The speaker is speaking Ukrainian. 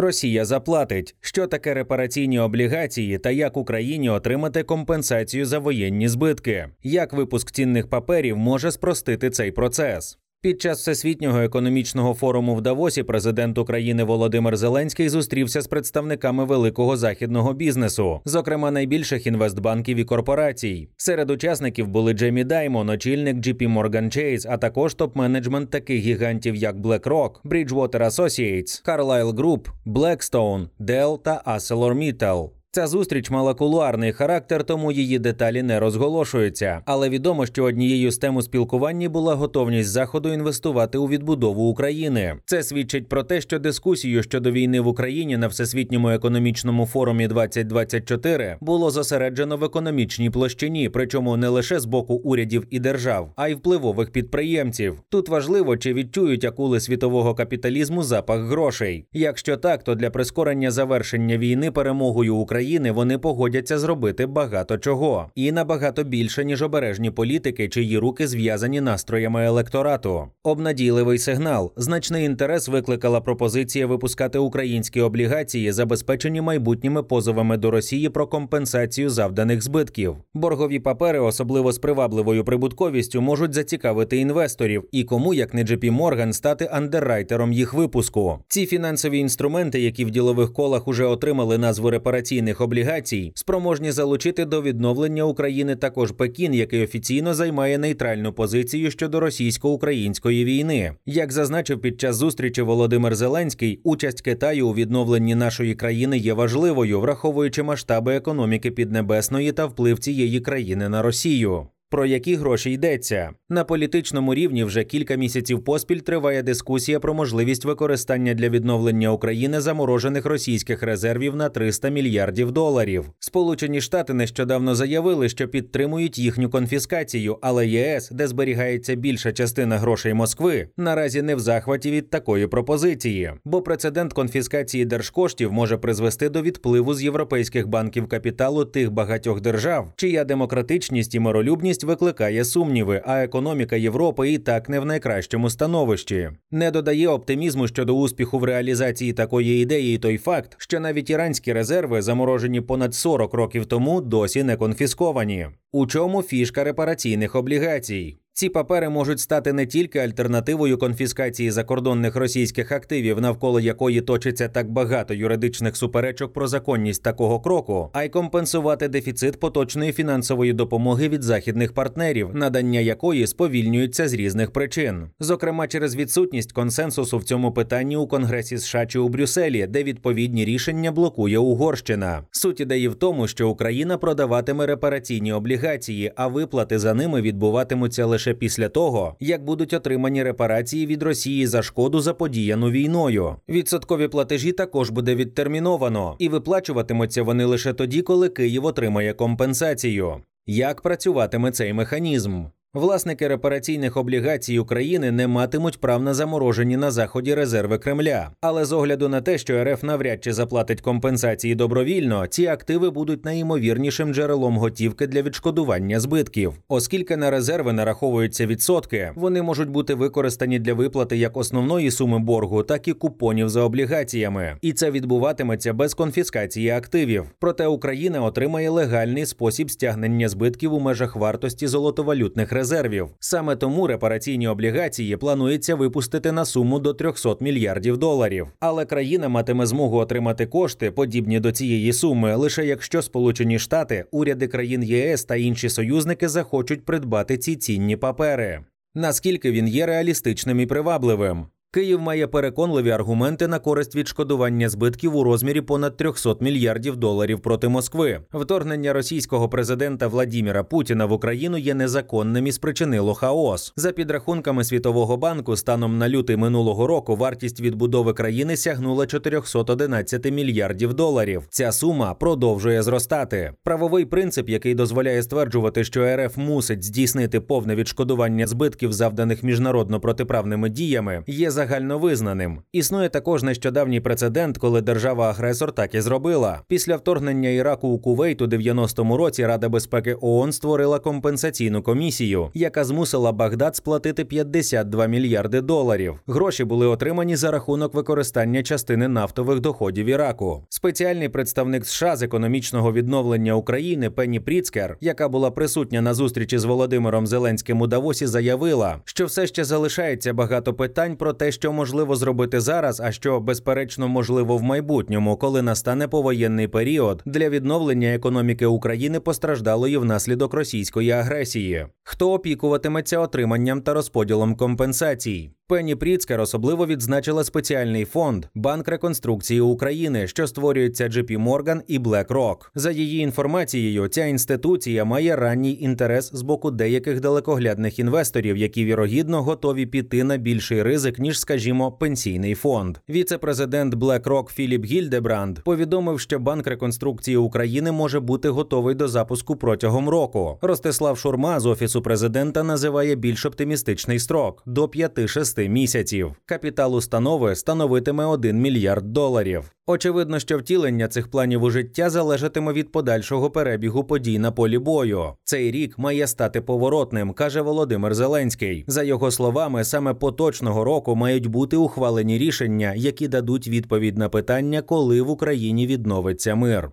Росія заплатить, що таке репараційні облігації та як Україні отримати компенсацію за воєнні збитки, як випуск цінних паперів може спростити цей процес. Під час всесвітнього економічного форуму в Давосі президент України Володимир Зеленський зустрівся з представниками великого західного бізнесу, зокрема найбільших інвестбанків і корпорацій. Серед учасників були Джемі Даймон, очільник JP Morgan Chase, а також топ-менеджмент таких гігантів, як BlackRock, Bridgewater Associates, Carlyle Group, Blackstone, Dell та ArcelorMittal. Ця зустріч мала кулуарний характер, тому її деталі не розголошуються. Але відомо, що однією з тем у спілкуванні була готовність заходу інвестувати у відбудову України. Це свідчить про те, що дискусію щодо війни в Україні на всесвітньому економічному форумі 2024 було зосереджено в економічній площині, причому не лише з боку урядів і держав, а й впливових підприємців. Тут важливо, чи відчують акули світового капіталізму запах грошей. Якщо так, то для прискорення завершення війни перемогою України. України вони погодяться зробити багато чого, і набагато більше ніж обережні політики, чиї руки зв'язані настроями електорату. Обнадійливий сигнал. Значний інтерес викликала пропозиція випускати українські облігації, забезпечені майбутніми позовами до Росії про компенсацію завданих збитків. Боргові папери, особливо з привабливою прибутковістю, можуть зацікавити інвесторів і кому, як не JP Morgan, стати андеррайтером їх випуску. Ці фінансові інструменти, які в ділових колах уже отримали назву репараційних іноземних облігацій спроможні залучити до відновлення України також Пекін, який офіційно займає нейтральну позицію щодо російсько-української війни. Як зазначив під час зустрічі Володимир Зеленський, участь Китаю у відновленні нашої країни є важливою, враховуючи масштаби економіки Піднебесної та вплив цієї країни на Росію. Про які гроші йдеться на політичному рівні вже кілька місяців поспіль триває дискусія про можливість використання для відновлення України заморожених російських резервів на 300 мільярдів доларів. Сполучені Штати нещодавно заявили, що підтримують їхню конфіскацію, але ЄС, де зберігається більша частина грошей Москви, наразі не в захваті від такої пропозиції, бо прецедент конфіскації держкоштів може призвести до відпливу з європейських банків капіталу тих багатьох держав, чия демократичність і миролюбність стабільність викликає сумніви, а економіка Європи і так не в найкращому становищі. Не додає оптимізму щодо успіху в реалізації такої ідеї той факт, що навіть іранські резерви, заморожені понад 40 років тому, досі не конфісковані. У чому фішка репараційних облігацій? Ці папери можуть стати не тільки альтернативою конфіскації закордонних російських активів, навколо якої точиться так багато юридичних суперечок про законність такого кроку, а й компенсувати дефіцит поточної фінансової допомоги від західних партнерів, надання якої сповільнюється з різних причин, зокрема через відсутність консенсусу в цьому питанні у Конгресі США чи у Брюсселі, де відповідні рішення блокує Угорщина. Суть ідеї в тому, що Україна продаватиме репараційні облігації, а виплати за ними відбуватимуться лише лише після того, як будуть отримані репарації від Росії за шкоду заподіяну війною. Відсоткові платежі також буде відтерміновано, і виплачуватимуться вони лише тоді, коли Київ отримає компенсацію. Як працюватиме цей механізм? Власники репараційних облігацій України не матимуть прав на заморожені на заході резерви Кремля. Але з огляду на те, що РФ навряд чи заплатить компенсації добровільно, ці активи будуть найімовірнішим джерелом готівки для відшкодування збитків, оскільки на резерви нараховуються відсотки, вони можуть бути використані для виплати як основної суми боргу, так і купонів за облігаціями. І це відбуватиметься без конфіскації активів. Проте Україна отримає легальний спосіб стягнення збитків у межах вартості золотовалютних резервів резервів. Саме тому репараційні облігації планується випустити на суму до 300 мільярдів доларів. Але країна матиме змогу отримати кошти, подібні до цієї суми, лише якщо Сполучені Штати, уряди країн ЄС та інші союзники захочуть придбати ці цінні папери. Наскільки він є реалістичним і привабливим? Київ має переконливі аргументи на користь відшкодування збитків у розмірі понад 300 мільярдів доларів проти Москви. Вторгнення російського президента Владіміра Путіна в Україну є незаконним і спричинило хаос. За підрахунками Світового банку, станом на лютий минулого року вартість відбудови країни сягнула 411 мільярдів доларів. Ця сума продовжує зростати. Правовий принцип, який дозволяє стверджувати, що РФ мусить здійснити повне відшкодування збитків, завданих міжнародно протиправними діями, є загальновизнаним. Існує також нещодавній прецедент, коли держава-агресор так і зробила. Після вторгнення Іраку у Кувейт у 90-му році Рада безпеки ООН створила компенсаційну комісію, яка змусила Багдад сплатити 52 мільярди доларів. Гроші були отримані за рахунок використання частини нафтових доходів Іраку. Спеціальний представник США з економічного відновлення України Пенні Пріцкер, яка була присутня на зустрічі з Володимиром Зеленським у Давосі, заявила, що все ще залишається багато питань про те, що можливо зробити зараз, а що безперечно можливо в майбутньому, коли настане повоєнний період для відновлення економіки України постраждалої внаслідок російської агресії. Хто опікуватиметься отриманням та розподілом компенсацій? Пенні Пріцкер особливо відзначила спеціальний фонд Банк реконструкції України, що створюється JP Morgan і BlackRock. За її інформацією, ця інституція має ранній інтерес з боку деяких далекоглядних інвесторів, які вірогідно готові піти на більший ризик ніж, скажімо, пенсійний фонд. Віце-президент BlackRock Філіп Гільдебранд повідомив, що банк реконструкції України може бути готовий до запуску протягом року. Ростислав Шурма з офісу президента називає більш оптимістичний строк до 5-6 місяців. Капітал установи становитиме 1 мільярд доларів. Очевидно, що втілення цих планів у життя залежатиме від подальшого перебігу подій на полі бою. Цей рік має стати поворотним, каже Володимир Зеленський. За його словами, саме поточного року мають бути ухвалені рішення, які дадуть відповідь на питання, коли в Україні відновиться мир.